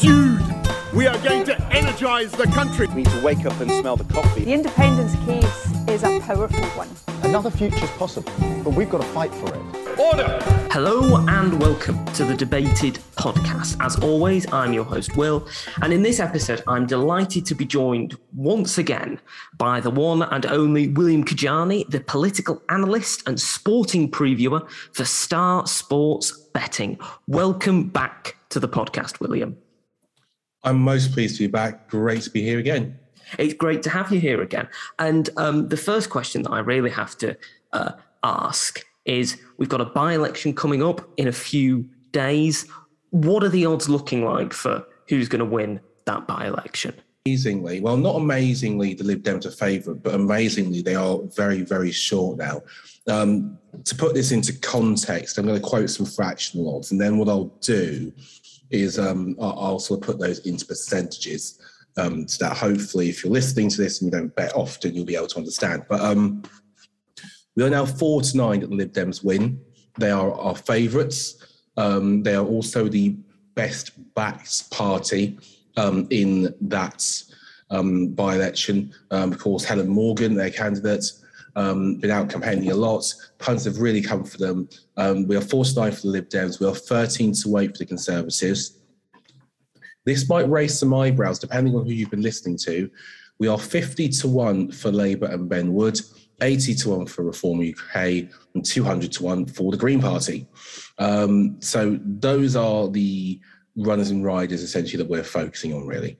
Dude, we are going to energise the country. We need to wake up and smell the coffee. The independence case is a powerful one. Another future is possible, but we've got to fight for it. Order! Hello and welcome to the Debated podcast. As always, I'm your host, Will, and in this episode, I'm delighted to be joined once again by the one and only William Kedjanyi, the political analyst and sporting previewer for Star Sports Betting. Welcome back to the podcast, William. I'm most pleased to be back. Great to be here again. It's great to have you here again. And um, the first question that I really have to uh, ask is we've got a by election coming up in a few days. What are the odds looking like for who's going to win that by election? Amazingly, well, not amazingly, the Lib Dems are favourite, but amazingly, they are very, very short now. Um, to put this into context, I'm going to quote some fractional odds, and then what I'll do is um, I'll, sort of put those into percentages um, so that hopefully, if you're listening to this and you don't bet often, you'll be able to understand. But um, we are now four to nine that the Lib Dems win. They are our favourites. Um, they are also the best backed party um, in that um, by election. Um, of course, Helen Morgan, their candidate, um, been out campaigning a lot. Puns have really come for them. Um, we are four to nine for the Lib Dems. We are 13 to eight for the Conservatives. This might raise some eyebrows depending on who you've been listening to. We are 50 to 1 for Labour and Ben Wood, 80 to 1 for Reform UK, and 200 to 1 for the Green Party. Um, so those are the runners and riders essentially that we're focusing on, really.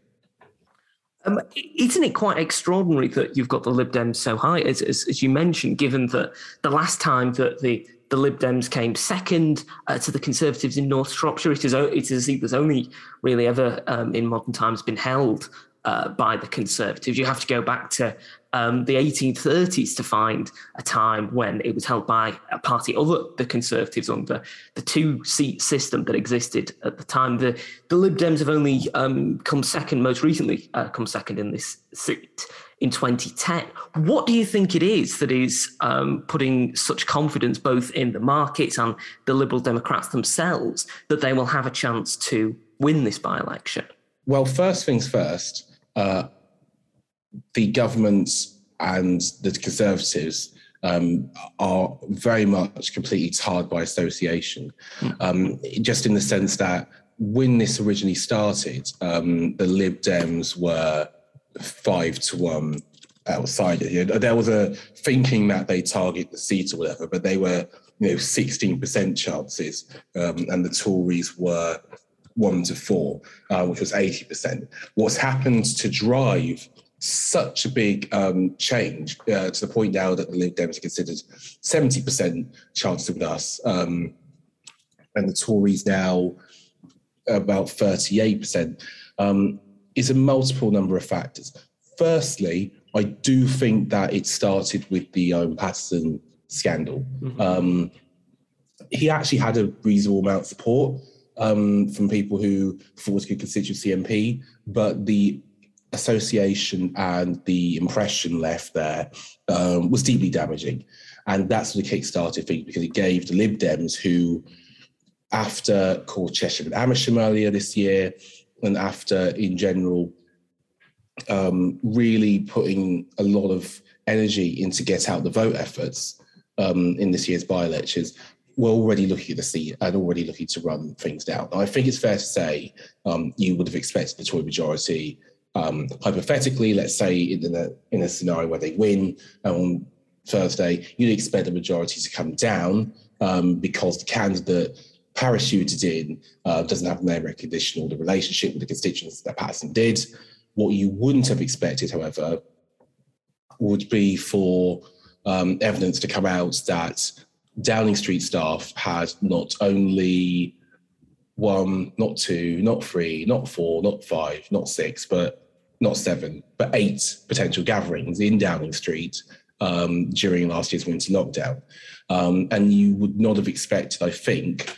Um, isn't it quite extraordinary that you've got the Lib Dems so high, as, as, as you mentioned, given that the last time that the, the Lib Dems came second uh, to the Conservatives in North Shropshire, it is, it is it was only really ever um, in modern times been held uh, by the Conservatives. You have to go back to um, the 1830s to find a time when it was held by a party other than the Conservatives under the two seat system that existed at the time. The, the Lib Dems have only um, come second, most recently, uh, come second in this seat in 2010. What do you think it is that is um, putting such confidence both in the markets and the Liberal Democrats themselves that they will have a chance to win this by election? Well, first things first, uh, the governments and the Conservatives um, are very much completely tarred by association, um, just in the sense that when this originally started, um, the Lib Dems were five to one outside. You know, there was a thinking that they target the seat or whatever, but they were, you know, 16% chances, um, and the Tories were one to four, uh, which was 80%. What's happened to drive such a big um, change uh, to the point now that the Lib Dems are considered 70% chances with us, um, and the Tories now about 38%, um, is a multiple number of factors. Firstly, I do think that it started with the um, Paterson scandal. Mm-hmm. Um, he actually had a reasonable amount of support um, from people who thought was a good constituency MP, but the association and the impression left there um, was deeply damaging. And that's the kick-started thing because it gave the Lib Dems who, after called Chesham and Amersham earlier this year, and after in general, um, really putting a lot of energy into get out the vote efforts um, in this year's by-elections, we're already looking at the seat and already looking to run things down. I think it's fair to say um, you would have expected the Tory majority um, hypothetically, let's say in a, in a scenario where they win on Thursday, you'd expect the majority to come down um, because the candidate parachuted in uh, doesn't have name recognition or the relationship with the constituents that Paterson did. What you wouldn't have expected, however, would be for um, evidence to come out that Downing Street staff had not only one, not two, not three, not four, not five, not six, but not seven, but eight potential gatherings in Downing Street um, during last year's winter lockdown. Um, and you would not have expected, I think,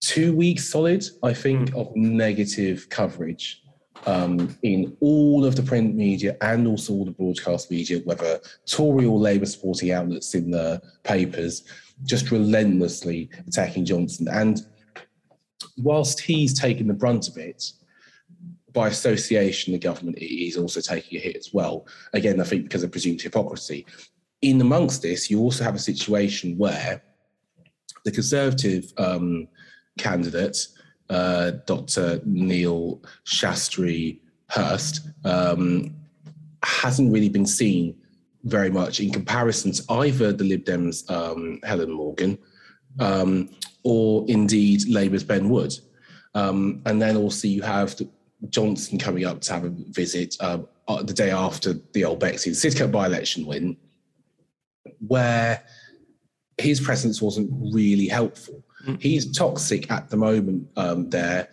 two weeks solid, I think, of negative coverage um, in all of the print media and also all the broadcast media, whether Tory or Labour supporting outlets in the papers, just relentlessly attacking Johnson. And whilst he's taking the brunt of it, by association, the government is also taking a hit as well. Again, I think because of presumed hypocrisy. In amongst this, you also have a situation where the Conservative um, candidate, uh, Dr. Neil Shastri Hurst, um, hasn't really been seen very much in comparison to either the Lib Dems' um, Helen Morgan um, or indeed Labour's Ben Wood. Um, and then also you have Johnson coming up to have a visit um, uh, the day after the old Bexley Sidcup by-election win, where his presence wasn't really helpful. Mm. He's toxic at the moment um, there,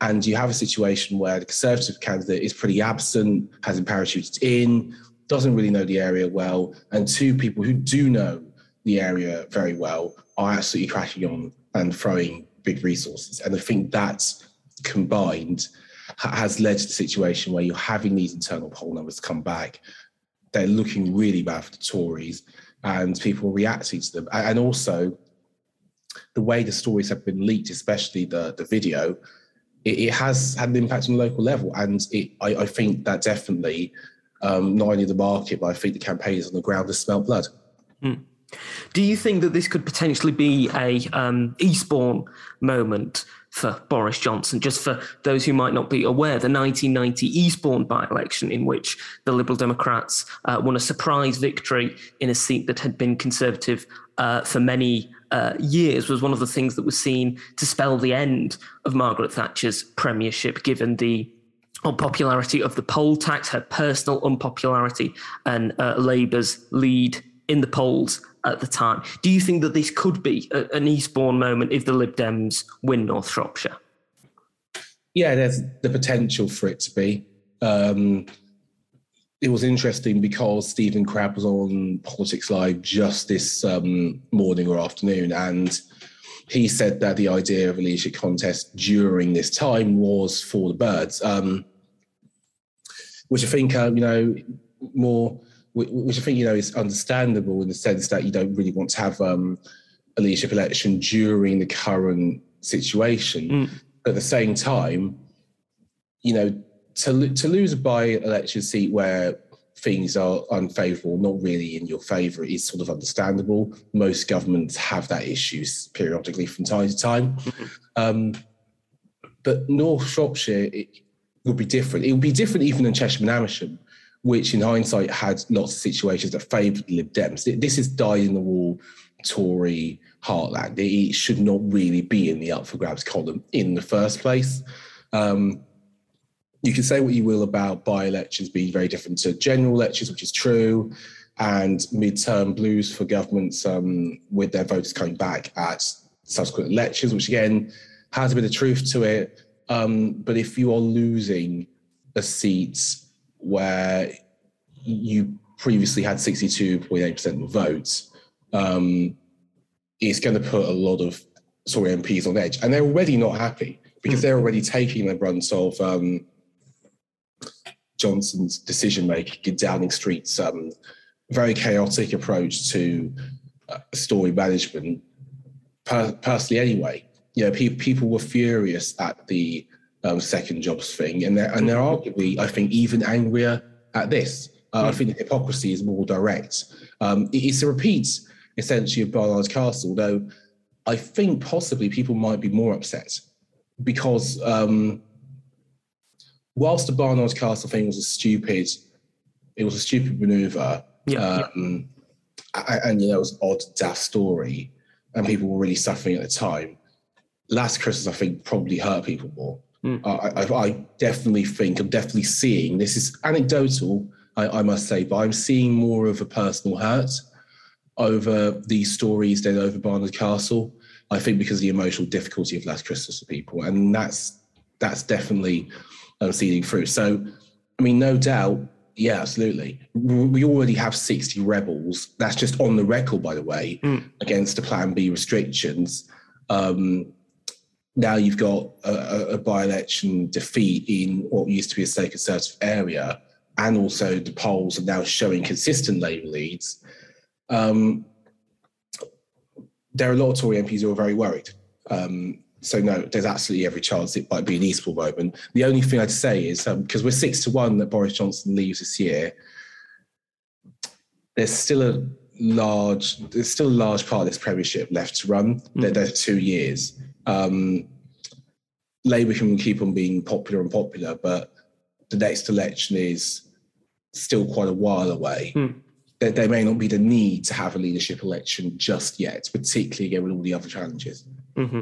and you have a situation where the Conservative candidate is pretty absent, hasn't parachuted in, doesn't really know the area well, and two people who do know the area very well are absolutely cracking on and throwing big resources. And I think that's combined has led to the situation where you're having these internal poll numbers come back. They're looking really bad for the Tories, and people reacting to them. And also, the way the stories have been leaked, especially the, the video, it, it has had an impact on the local level. And it, I, I think that definitely, um, not only the market, but I think the campaigners on the ground have smelled blood. Mm. Do you think that this could potentially be a um, Eastbourne moment for Boris Johnson? Just for those who might not be aware, the 1990 Eastbourne by-election, in which the Liberal Democrats uh, won a surprise victory in a seat that had been Conservative uh, for many uh, years, was one of the things that was seen to spell the end of Margaret Thatcher's premiership, given the unpopularity of the poll tax, her personal unpopularity, and uh, Labour's lead in the polls at the time. Do you think that this could be a, an Eastbourne moment if the Lib Dems win North Shropshire? Yeah, there's the potential for it to be. Um, it was interesting because Stephen Crabb was on Politics Live just this um, morning or afternoon, and he said that the idea of a leadership contest during this time was for the birds, um, which I think, uh, you know, more which I think you know is understandable in the sense that you don't really want to have um, a leadership election during the current situation. Mm. At the same time, you know, to to lose a by-election seat where things are unfavourable, not really in your favour, is sort of understandable. Most governments have that issue periodically from time to time. Mm-hmm. Um, but North Shropshire it would be different. It would be different even in Chesham and Amersham which in hindsight had lots of situations that favoured Lib Dems. This is dyed in the wall Tory heartland. It should not really be in the up for grabs column in the first place. Um, you can say what you will about by elections being very different to general elections, which is true, and midterm blues for governments um, with their voters coming back at subsequent elections, which again has a bit of truth to it. Um, but if you are losing a seat where you previously had 62.8% of votes, um, it's going to put a lot of Tory MPs on edge. And they're already not happy because mm. they're already taking the brunt of um, Johnson's decision making in Downing Street's um, very chaotic approach to uh, story management. Per- personally, anyway, you know, pe- people were furious at the um, second jobs thing, and they're and they're arguably, I think, even angrier at this. Uh, I hmm. think the hypocrisy is more direct. Um, it's a repeat, essentially, of Barnard's Castle, though I think possibly people might be more upset because um, whilst the Barnard's Castle thing was a stupid, it was a stupid maneuver. Yeah. Um, and, and, you know, it was an odd, daft story, and people were really suffering at the time. Last Christmas, I think, probably hurt people more. Mm. I, I, I, definitely think I'm definitely seeing this is anecdotal, I, I, must say, but I'm seeing more of a personal hurt over these stories than over Barnard Castle. I think because of the emotional difficulty of Last Christmas for people, and that's that's definitely um, seeding through. So, I mean, no doubt, yeah, absolutely. We already have 60 rebels. That's just on the record, by the way, mm. against the Plan B restrictions. Um, now you've got a, a by-election defeat in what used to be a state conservative area, and also the polls are now showing consistent Labour leads. Um, there are a lot of Tory MPs who are very worried. Um, so no, there's absolutely every chance it might be an Eastbourne moment. The only thing I'd say is because um, we're six to one that Boris Johnson leaves this year, there's still a large there's still a large part of this premiership left to run. Mm. There, there's two years. Um, Labour can keep on being popular and popular, but the next election is still quite a while away. Mm. There, there, may not be the need to have a leadership election just yet, particularly again with all the other challenges. Mm-hmm.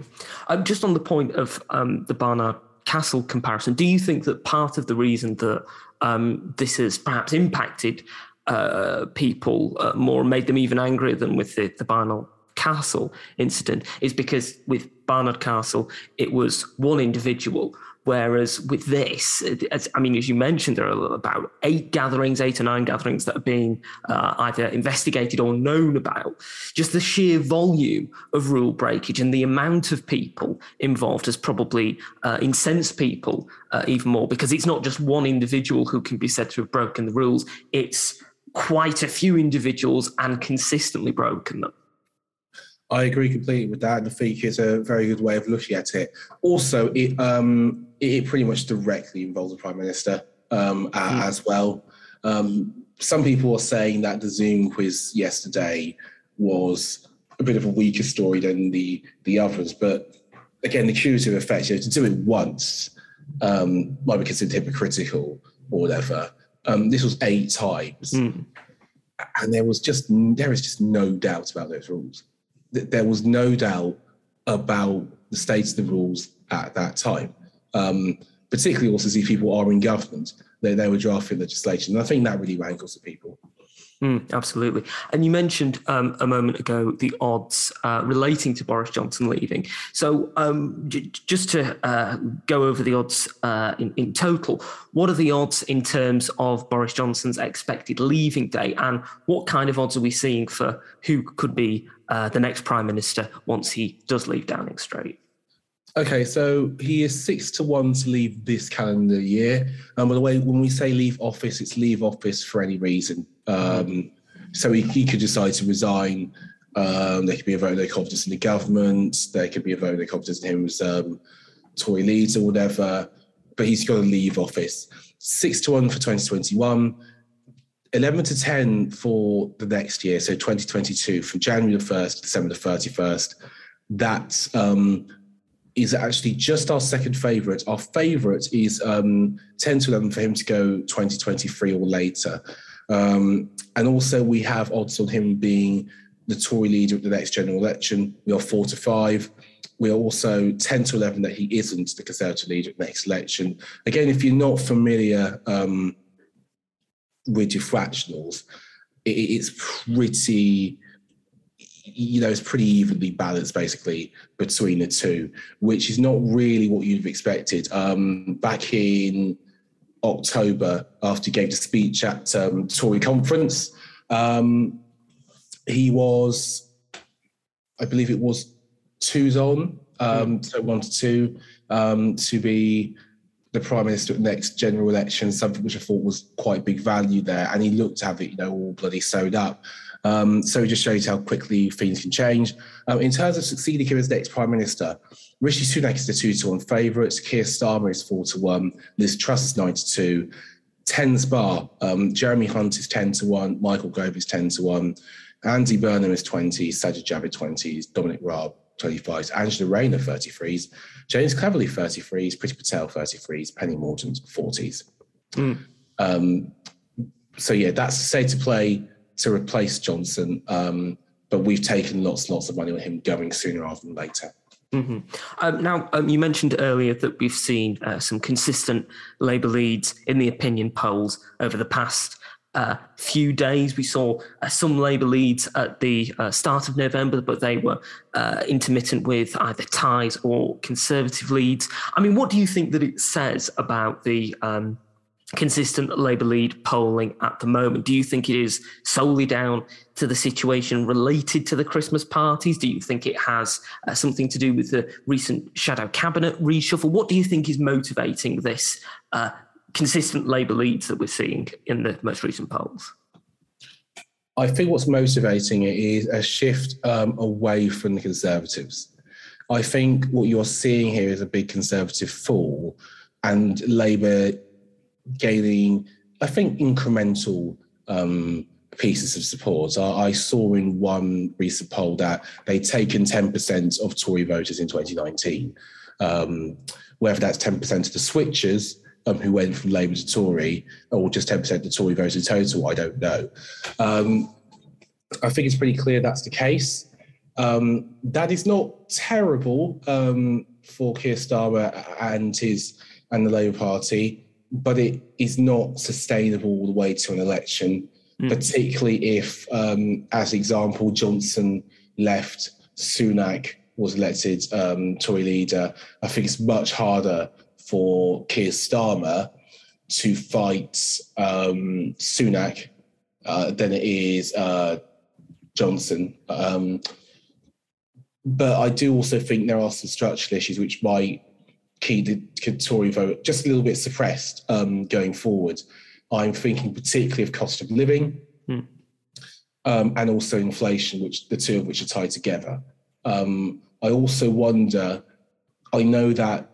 Um, just on the point of um, the Barnard Castle comparison, do you think that part of the reason that um, this has perhaps impacted uh, people uh, more made them even angrier than with the, the Barnard Castle incident is because with Barnard Castle, it was one individual. Whereas with this, as, I mean, as you mentioned, there are about eight gatherings, eight or nine gatherings that are being uh, either investigated or known about. Just the sheer volume of rule breakage and the amount of people involved has probably uh, incensed people uh, even more because it's not just one individual who can be said to have broken the rules. It's quite a few individuals and consistently broken them. I agree completely with that. I think it's a very good way of looking at it. Also, it um, it pretty much directly involves the prime minister um, mm. as well. Um, some people are saying that the Zoom quiz yesterday was a bit of a weaker story than the the others, but again, the cumulative effect, you know, to do it once um, might be considered hypocritical or whatever. Um, this was eight times, mm. and there was just there is just no doubt about those rules. There was no doubt about the state of the rules at that time. Um, particularly also see people are in government, they, they were drafting legislation. And I think that really rankles the people. Mm, absolutely. And you mentioned um, a moment ago the odds uh, relating to Boris Johnson leaving. So, um, j- just to uh, go over the odds uh, in, in, total, what are the odds in terms of Boris Johnson's expected leaving date? And what kind of odds are we seeing for who could be uh, the next Prime Minister once he does leave Downing Street? Okay, so he is six to one to leave this calendar year. And um, by the way, when we say leave office, it's leave office for any reason. Um, so he, he, could decide to resign. Um, there could be a vote of no confidence in the government. There could be a vote of no confidence in him as um, Tory leader or whatever. But he's got to leave office. Six to one for 2021. 11 to 10 for the next year, so 2022, from January the 1st to December the 31st. That um, is actually just our second favourite. Our favourite is um, 10 to 11 for him to go 2023 or later. Um, and also, we have odds on him being the Tory leader at the next general election. We are four to five. We are also 10 to 11 that he isn't the Conservative leader at the next election. Again, if you're not familiar um, with your fractionals, it, it's pretty you know, it's pretty evenly balanced basically between the two, which is not really what you'd have expected. Um, back in October, after he gave the speech at um, Tory conference, um, he was, I believe it was twos on, um, so one to two, um, to be the prime minister at the next general election, something which I thought was quite big value there. And he looked to have it, you know, all bloody sewed up. Um, so it just shows how quickly things can change. Um, in terms of succeeding him as next prime minister, Rishi Sunak is the two to one favourite. Keir Starmer is four to one. Liz Truss is nine to two. Tens bar. Um, Jeremy Hunt is ten to one. Michael Gove is ten to one. Andy Burnham is twenty. Sajid Javid twenty. Dominic Raab 25s, Angela Rayner 33s, James Cleverly 33s, Priti Patel 33s, Penny Mordaunt 40s. Mm. Um, so yeah, that's state to play to replace Johnson. Um, but we've taken lots, lots of money on him going sooner rather than later. Mm-hmm. Um, now, um, you mentioned earlier that we've seen uh, some consistent Labour leads in the opinion polls over the past uh, few days. We saw uh, some Labour leads at the uh, start of November, but they were uh, intermittent with either ties or Conservative leads. I mean, what do you think that it says about the um, consistent Labour lead polling at the moment. Do you think it is solely down to the situation related to the Christmas parties? Do you think it has uh, something to do with the recent shadow cabinet reshuffle? What do you think is motivating this uh, consistent Labour leads that we're seeing in the most recent polls? I think what's motivating it is a shift um, away from the Conservatives. I think what you're seeing here is a big conservative fall and Labour gaining, I think, incremental um, pieces of support. I, I, saw in one recent poll that they'd taken 10% of Tory voters in 2019. Um, whether that's 10% of the switchers um, who went from Labour to Tory or just 10% of the Tory in total, I don't know. Um, I think it's pretty clear that's the case. Um, that is not terrible um, for Keir Starmer and his and the Labour Party, but it is not sustainable all the way to an election, mm. particularly if, um, as example, Johnson left, Sunak was elected um, Tory leader. I think it's much harder for Keir Starmer to fight um, Sunak uh, than it is uh, Johnson. Um, but I do also think there are some structural issues which might keep the Tory vote just a little bit suppressed um, going forward. I'm thinking particularly of cost of living mm. um, and also inflation, which the two of which are tied together. Um, I also wonder, I know that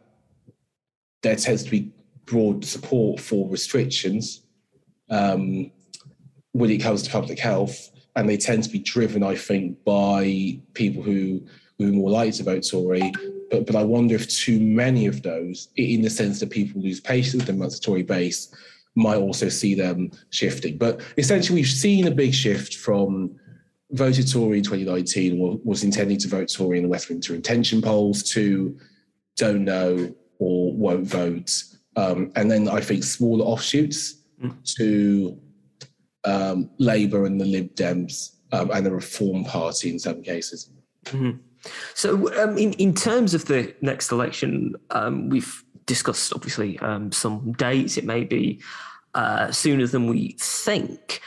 there tends to be broad support for restrictions um, when it comes to public health, and they tend to be driven, I think, by people who who are more likely to vote Tory. But but I wonder if too many of those, in the sense that people lose patience with the Tory base, might also see them shifting. But essentially, we've seen a big shift from voted Tory in 2019 or was intending to vote Tory in the Westminster intention polls to don't know or won't vote. Um, and then I think smaller offshoots mm. to um, Labour and the Lib Dems um, and the Reform Party in some cases. Mm-hmm. So, um, in, in terms of the next election, um, we've discussed obviously um, some dates. It may be uh, sooner than we think.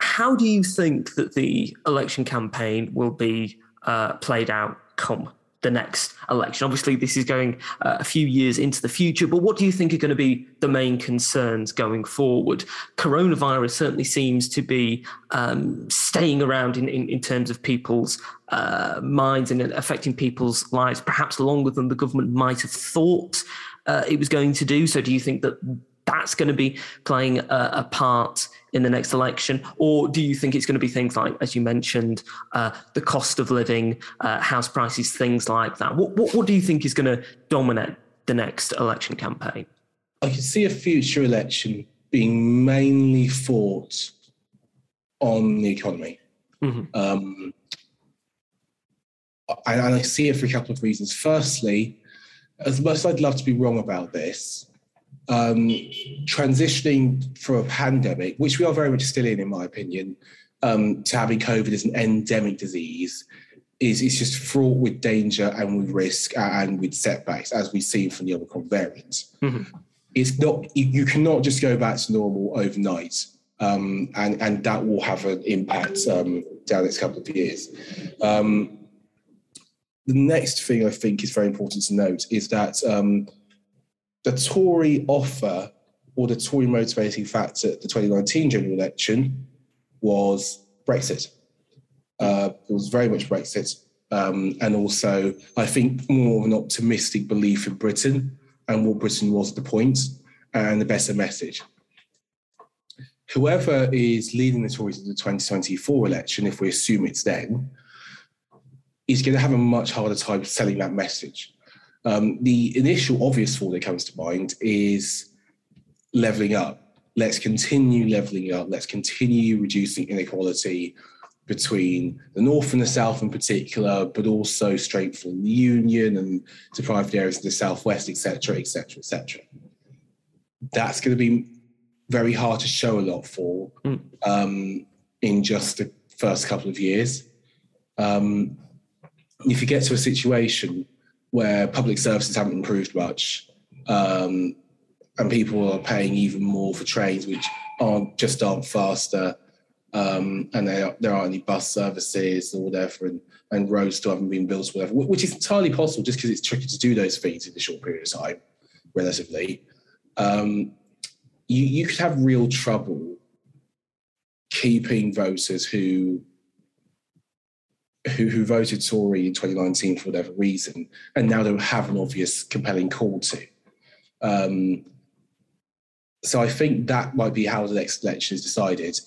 How do you think that the election campaign will be uh, played out come the next election? Obviously, this is going uh, a few years into the future, but what do you think are going to be the main concerns going forward? Coronavirus certainly seems to be um, staying around in, in, in, terms of people's uh, minds and affecting people's lives perhaps longer than the government might have thought uh, it was going to do. So, do you think that that's going to be playing a, a, part in the next election? Or do you think it's going to be things like, as you mentioned, uh, the cost of living, uh, house prices, things like that? What, what, what do you think is going to dominate the next election campaign? I can see a future election being mainly fought on the economy. Mm-hmm. Um, and, and I see it for a couple of reasons. Firstly, as much as I'd love to be wrong about this, um, transitioning from a pandemic, which we are very much still in, in my opinion, um, to having COVID as an endemic disease is, is just fraught with danger and with risk and with setbacks, as we've seen from the Omicron variant. Mm-hmm. It's not you cannot just go back to normal overnight, um, and and that will have an impact um, down the next couple of years. Um, the next thing I think is very important to note is that um, the Tory offer or the Tory motivating factor at the 2019 general election was Brexit. Uh, it was very much Brexit. Um, and also, I think, more of an optimistic belief in Britain and what Britain was at the point and a better message. Whoever is leading the Tories in the 2024 election, if we assume it's then, is going to have a much harder time selling that message. Um, the initial obvious thought that comes to mind is leveling up. Let's continue leveling up. Let's continue reducing inequality between the north and the south in particular, but also straight from the union and deprived areas of the southwest, etc., etc., etc. That's going to be very hard to show a lot for mm. um, in just the first couple of years. Um, if you get to a situation where public services haven't improved much, um, and people are paying even more for trains which aren't just aren't faster, um, and there there aren't any bus services or whatever, and, and roads still haven't been built whatever, which is entirely possible just because it's tricky to do those things in a short period of time, relatively. Um, you you could have real trouble keeping voters who who, who voted Tory in 2019 for whatever reason, and now don't have an obvious compelling call to. Um, so I think that might be how the next election is decided.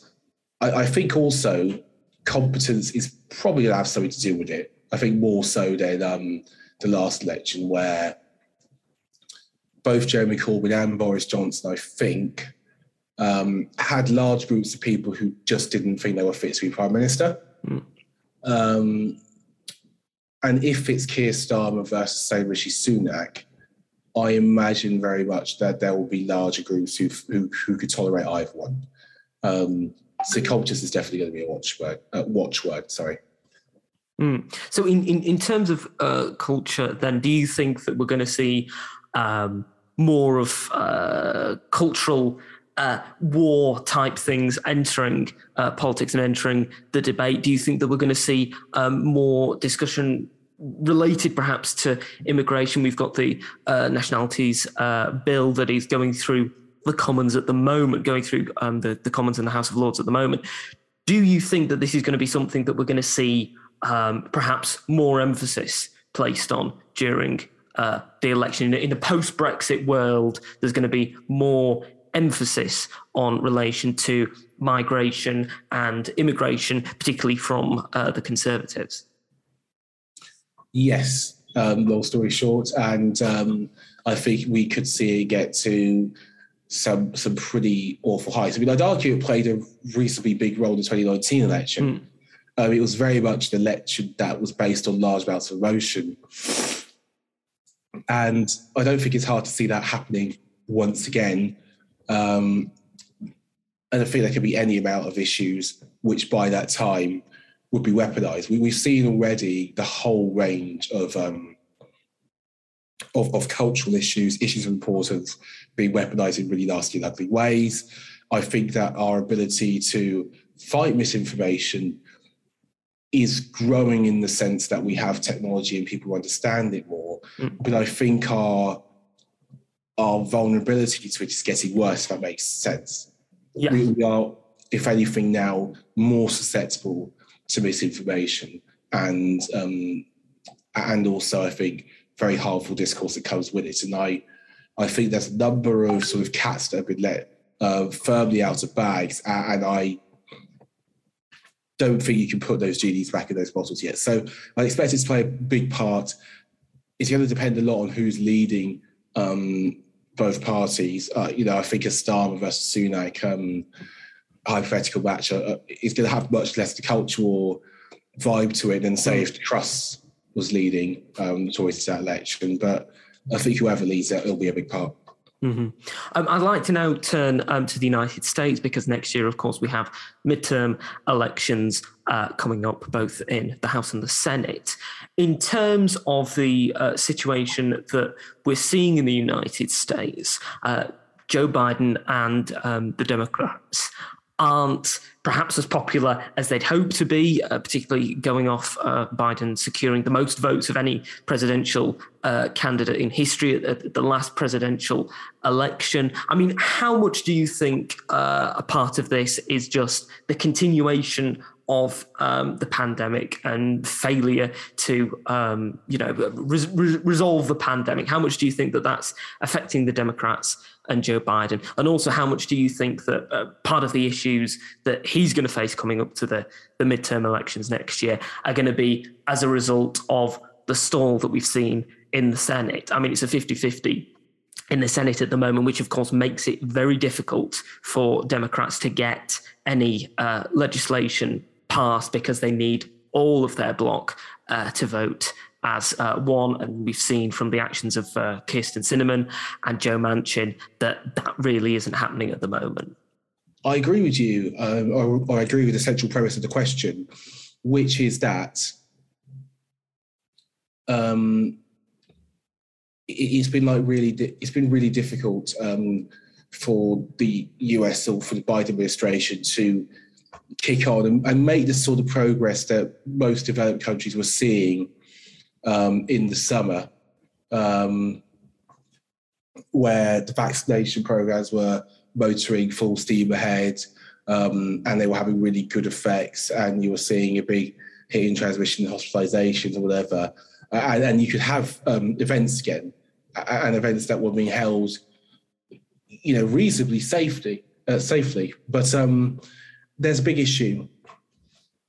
I, I think also competence is probably going to have something to do with it. I think more so than um, the last election, where both Jeremy Corbyn and Boris Johnson, I think, um, had large groups of people who just didn't think they were fit to be prime minister. Mm. Um, and if it's Keir Starmer versus say Rishi Sunak, I imagine very much that there will be larger groups who who, who could tolerate either one. Um, so cultures is definitely going to be a watchword. Watchword, sorry. Mm. So, in, in in terms of uh, culture, then, do you think that we're going to see um, more of uh, cultural uh, war type things entering uh, politics and entering the debate? Do you think that we're going to see um, more discussion related perhaps to immigration? We've got the uh, nationalities uh, bill that is going through the Commons at the moment, going through um, the, the Commons and the House of Lords at the moment. Do you think that this is going to be something that we're going to see um, perhaps more emphasis placed on during uh, the election? In a post Brexit world, there's going to be more emphasis on relation to migration and immigration, particularly from uh, the Conservatives? Yes, um, long story short. And um, I think we could see it get to some some pretty awful heights. I mean, I'd argue it played a reasonably big role in the 2019 election. Mm. Um, it was very much an election that was based on large amounts of emotion. And I don't think it's hard to see that happening once again. Um, and I think there could be any amount of issues which by that time would be weaponized. We, have seen already the whole range of, um, of, of cultural issues, issues of importance being weaponized in really nasty and ugly ways. I think that our ability to fight misinformation is growing in the sense that we have technology and people understand it more. Mm. But I think our our vulnerability to it is getting worse, if that makes sense. Yeah. We are, if anything, now more susceptible to misinformation and um, and also I think very harmful discourse that comes with it. And I I think there's a number of sort of cats that have been let uh, firmly out of bags, and I don't think you can put those GDs back in those bottles yet. So I expect it to play a big part. It's going to depend a lot on who's leading um, both parties. Uh, you know, I think a Starmer versus Sunak um, hypothetical match uh, is going to have much less the cultural vibe to it than say if Truss was leading um, the Tories to that election. But I think whoever leads it, it'll be a big part. Mm-hmm. Um, I'd like to now turn um, to the United States because next year, of course, we have midterm elections uh, coming up both in the House and the Senate. In terms of the uh, situation that we're seeing in the United States, uh, Joe Biden and um, the Democrats aren't perhaps as popular as they'd hoped to be, uh, particularly going off uh, Biden securing the most votes of any presidential uh, candidate in history at, at, the last presidential election. I mean, how much do you think uh, a part of this is just the continuation of um, the pandemic and failure to, um, you know, re- re- resolve the pandemic? How much do you think that that's affecting the Democrats and Joe Biden? And also, how much do you think that uh, part of the issues that he's going to face coming up to the, the midterm elections next year are going to be as a result of the stall that we've seen in the Senate? I mean, it's a 50 50 in the Senate at the moment, which of course makes it very difficult for Democrats to get any uh, legislation passed because they need all of their bloc uh, to vote as uh, one, and we've seen from the actions of uh, Kyrsten Sinema and Joe Manchin that that really isn't happening at the moment. I agree with you, um, or, or, I agree with the central premise of the question, which is that um, it, has been like really, it's been really difficult um, for the US or for the Biden administration to kick on and, and, make the sort of progress that most developed countries were seeing um, in the summer, um, where the vaccination programs were motoring full steam ahead um, and they were having really good effects, and you were seeing a big hit in transmission, hospitalizations, or whatever, and, and, you could have um, events again, and events that were being held, you know, reasonably safely, uh, safely. But um, there's a big issue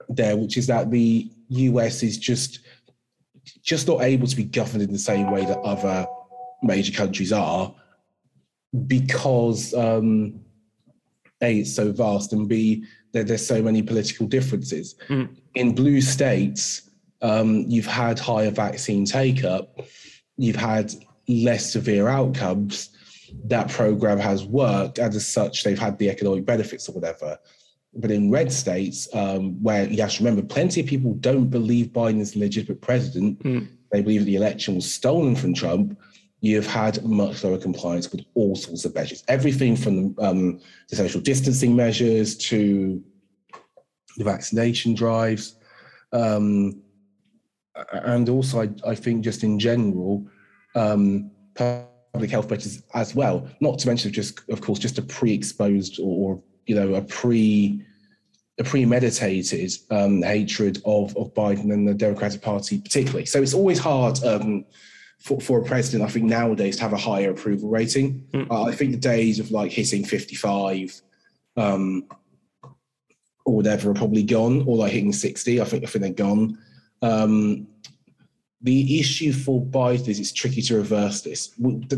there, which is that the US is just just not able to be governed in the same way that other major countries are, because um, a it's so vast, and b there, there's so many political differences. Mm. In blue states, um, you've had higher vaccine take up, you've had less severe outcomes. That program has worked, and as such, they've had the economic benefits or whatever. But in red states, um, where you have to remember, plenty of people don't believe Biden is a legitimate president. Mm. They believe the election was stolen from Trump. You've had much lower compliance with all sorts of measures, everything from um, the social distancing measures to the vaccination drives. Um, and also, I, I, think just in general, um, public health measures as well. Not to mention just, of course, just a pre-exposed or, or you know a pre a premeditated um, hatred of of Biden and the Democratic Party particularly. So it's always hard um, for for a president, I think nowadays to have a higher approval rating. Mm. Uh, I think the days of like hitting fifty five. Um, or whatever are probably gone, or like hitting 60. I think I think they're gone. Um, the issue for Biden is it's tricky to reverse this.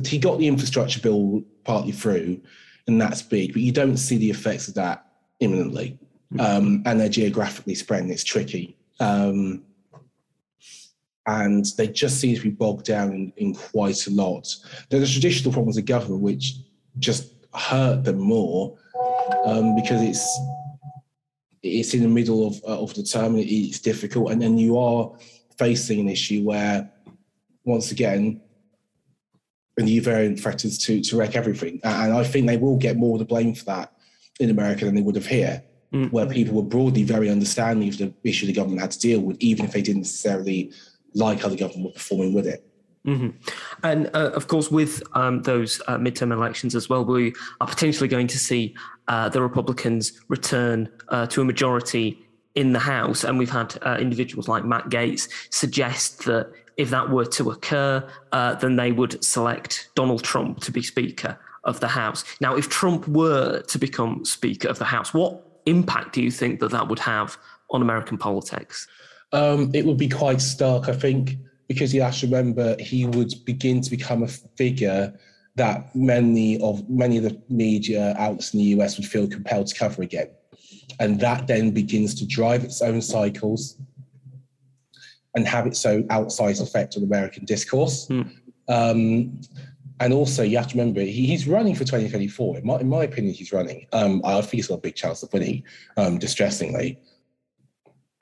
He got the infrastructure bill partly through, and that's big, but you don't see the effects of that imminently. Mm-hmm. Um, and they're geographically spread, and it's tricky. Um, and they just seem to be bogged down in, in quite a lot. There's traditional problems of government which just hurt them more um, because it's it's in the middle of, uh, of the term and it's difficult. And then you are facing an issue where, once again, a new variant threatens to, to wreck everything. And I think they will get more of the blame for that in America than they would have here, mm-hmm. where people were broadly very understanding of the issue the government had to deal with, even if they didn't necessarily like how the government were performing with it. Mm-hmm. And uh, of course, with um, those uh, midterm elections as well, we are potentially going to see uh, the Republicans return uh, to a majority in the House. And we've had uh, individuals like Matt Gaetz suggest that if that were to occur, uh, then they would select Donald Trump to be Speaker of the House. Now, if Trump were to become Speaker of the House, what impact do you think that that would have on American politics? Um, it would be quite stark, I think because you have to remember he would begin to become a figure that many of many of the media outlets in the US would feel compelled to cover again. And that then begins to drive its own cycles and have its own outsized effect on American discourse. Mm. Um, and also, you have to remember he, he's running for 2024. In my, in my opinion, he's running. Um, I think he's got a big chance of winning, um, distressingly.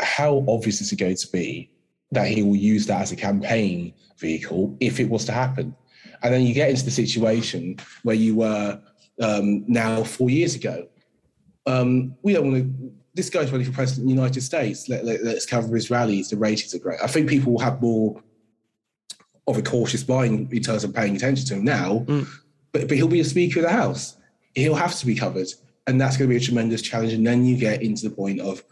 How obvious is it going to be that he will use that as a campaign vehicle if it was to happen. And then you get into the situation where you were um, now four years ago. Um, we don't want to. This guy's running for president of the United States. Let, let, let's cover his rallies. The ratings are great. I think people will have more of a cautious mind in terms of paying attention to him now. Mm. But, but he'll be a Speaker of the House. He'll have to be covered. And that's going to be a tremendous challenge. And then you get into the point of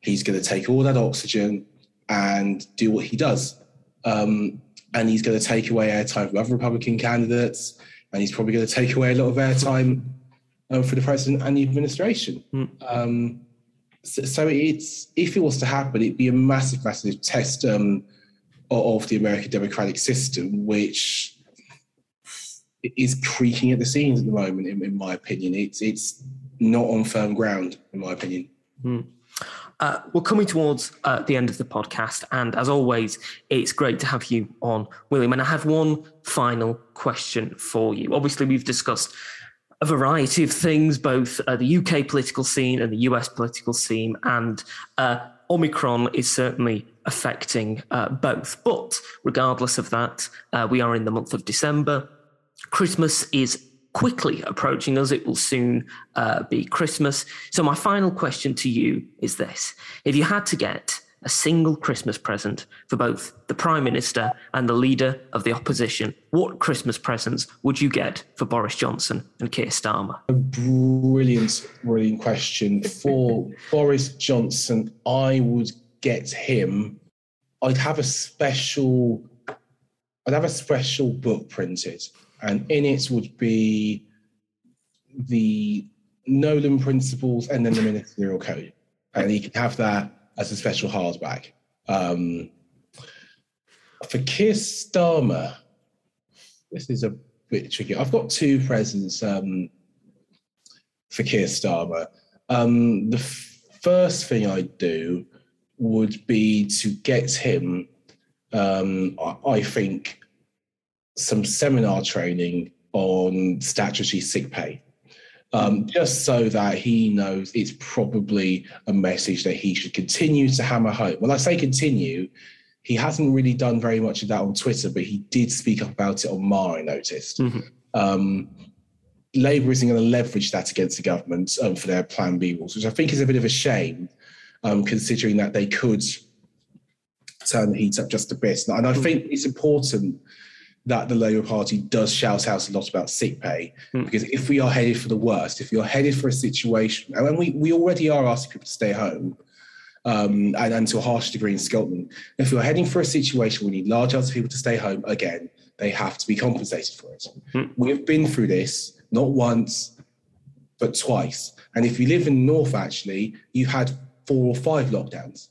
he's going to take all that oxygen and do what he does. Um, and he's going to take away airtime from other Republican candidates, and he's probably going to take away a lot of airtime um, for the president and the administration. Mm. Um, so, so, it's if it was to happen, it'd be a massive, massive test um, of the American democratic system, which is creaking at the seams at the moment. In, in my opinion, it's it's not on firm ground, in my opinion. Mm. Uh, we're coming towards uh, the end of the podcast, and as always, it's great to have you on, William. And I have one final question for you. Obviously, we've discussed a variety of things, both uh, the UK political scene and the US political scene, and uh, Omicron is certainly affecting uh, both. But regardless of that, uh, we are in the month of December. Christmas is quickly approaching us. It will soon uh, be Christmas. So, my final question to you is this If you had to get a single Christmas present for both the Prime Minister and the leader of the opposition, what Christmas presents would you get for Boris Johnson and Keir Starmer? A brilliant, brilliant question. For Boris Johnson, I would get him, I'd have a special, I'd have a special book printed, and in it would be the Nolan principles and then the ministerial code, and he can have that as a special hardback. Um, for Keir Starmer, this is a bit tricky. I've got two presents um, for Keir Starmer. Um, the f- first thing I'd do would be to get him, um, I, I think, some seminar training on statutory sick pay. Um, just so that he knows it's probably a message that he should continue to hammer home. When I say continue, he hasn't really done very much of that on Twitter, but he did speak up about it on Marr, I noticed. Um, Labour isn't going to leverage that against the government um, for their Plan B rules, which I think is a bit of a shame, um, considering that they could turn the heat up just a bit. And I think it's important that the Labour Party does shout out a lot about sick pay, because if we are headed for the worst, if you're headed for a situation, and we, we already are asking people to stay home, um, and, and to a harsh degree in Scotland. If you're heading for a situation where we need large amounts of people to stay home, again, they have to be compensated for it. We've been through this not once, but twice. And if you live in the north, actually, you've had four or five lockdowns,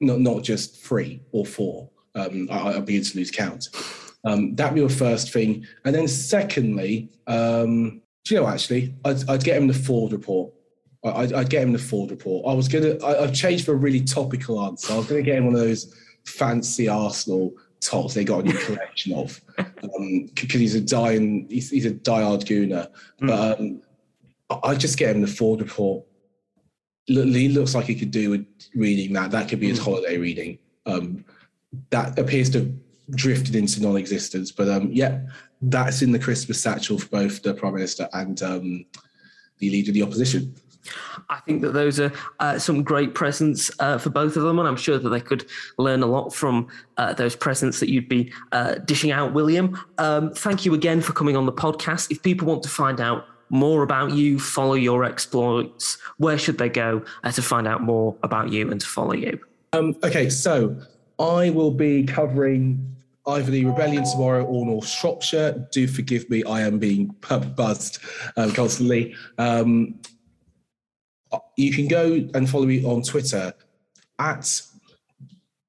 not not just three or four. Um, I, I'll begin to lose count. Um, that'd be your first thing. And then secondly, um, do you know actually, I'd, I'd get him the Forde report. I- I'd, I'd get him the Forde report. I was gonna. I, I've changed for a really topical answer. I was gonna get him one of those fancy Arsenal tops they got a new collection of, because he's a dying. He's, he's a diehard gooner. But um, I I'd just get him the Forde report. He looks like he could do with reading that. That could be his holiday reading. Um, that appears to drifted into non-existence. But um, yeah, that's in the Christmas satchel for both the Prime Minister and um, the Leader of the Opposition. I think that those are uh, some great presents uh, for both of them, and I'm sure that they could learn a lot from uh, those presents that you'd be uh, dishing out, William. Um, thank you again for coming on the podcast. If people want to find out more about you, follow your exploits, where should they go uh, to find out more about you and to follow you? Um, okay, so I will be covering either the Rebellion tomorrow or North Shropshire. Do forgive me, I am being buzzed um, constantly. Um, you can go and follow me on Twitter at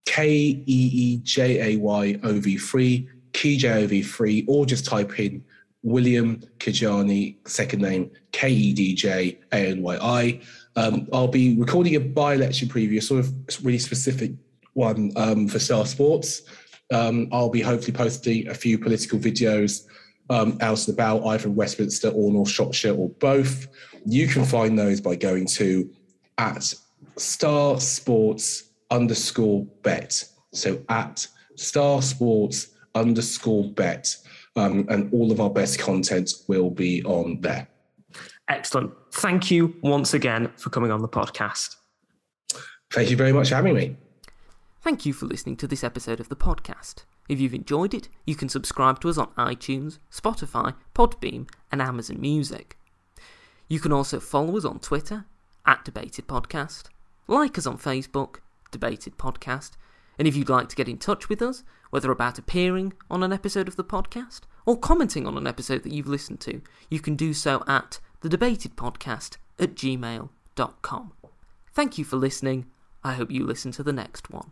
K E E J A Y O V 3, KJOV3, or just type in William Kedjanyi, second name K E D J A N Y I. Um, I'll be recording a by election preview, sort of really specific one um, for Star Sports. Um, I'll be hopefully posting a few political videos um, out and about, either in Westminster or North Shropshire or both. You can find those by going to at Star Sports underscore bet. So at Star Sports underscore bet. Um, and all of our best content will be on there. Excellent. Thank you once again for coming on the podcast. Thank you very much for having me. Thank you for listening to this episode of the podcast. If you've enjoyed it, you can subscribe to us on iTunes, Spotify, Podbean, and Amazon Music. You can also follow us on Twitter, at Debated Podcast, like us on Facebook, Debated Podcast, and if you'd like to get in touch with us, whether about appearing on an episode of the podcast or commenting on an episode that you've listened to, you can do so at thedebatedpodcast at gmail.com. Thank you for listening. I hope you listen to the next one.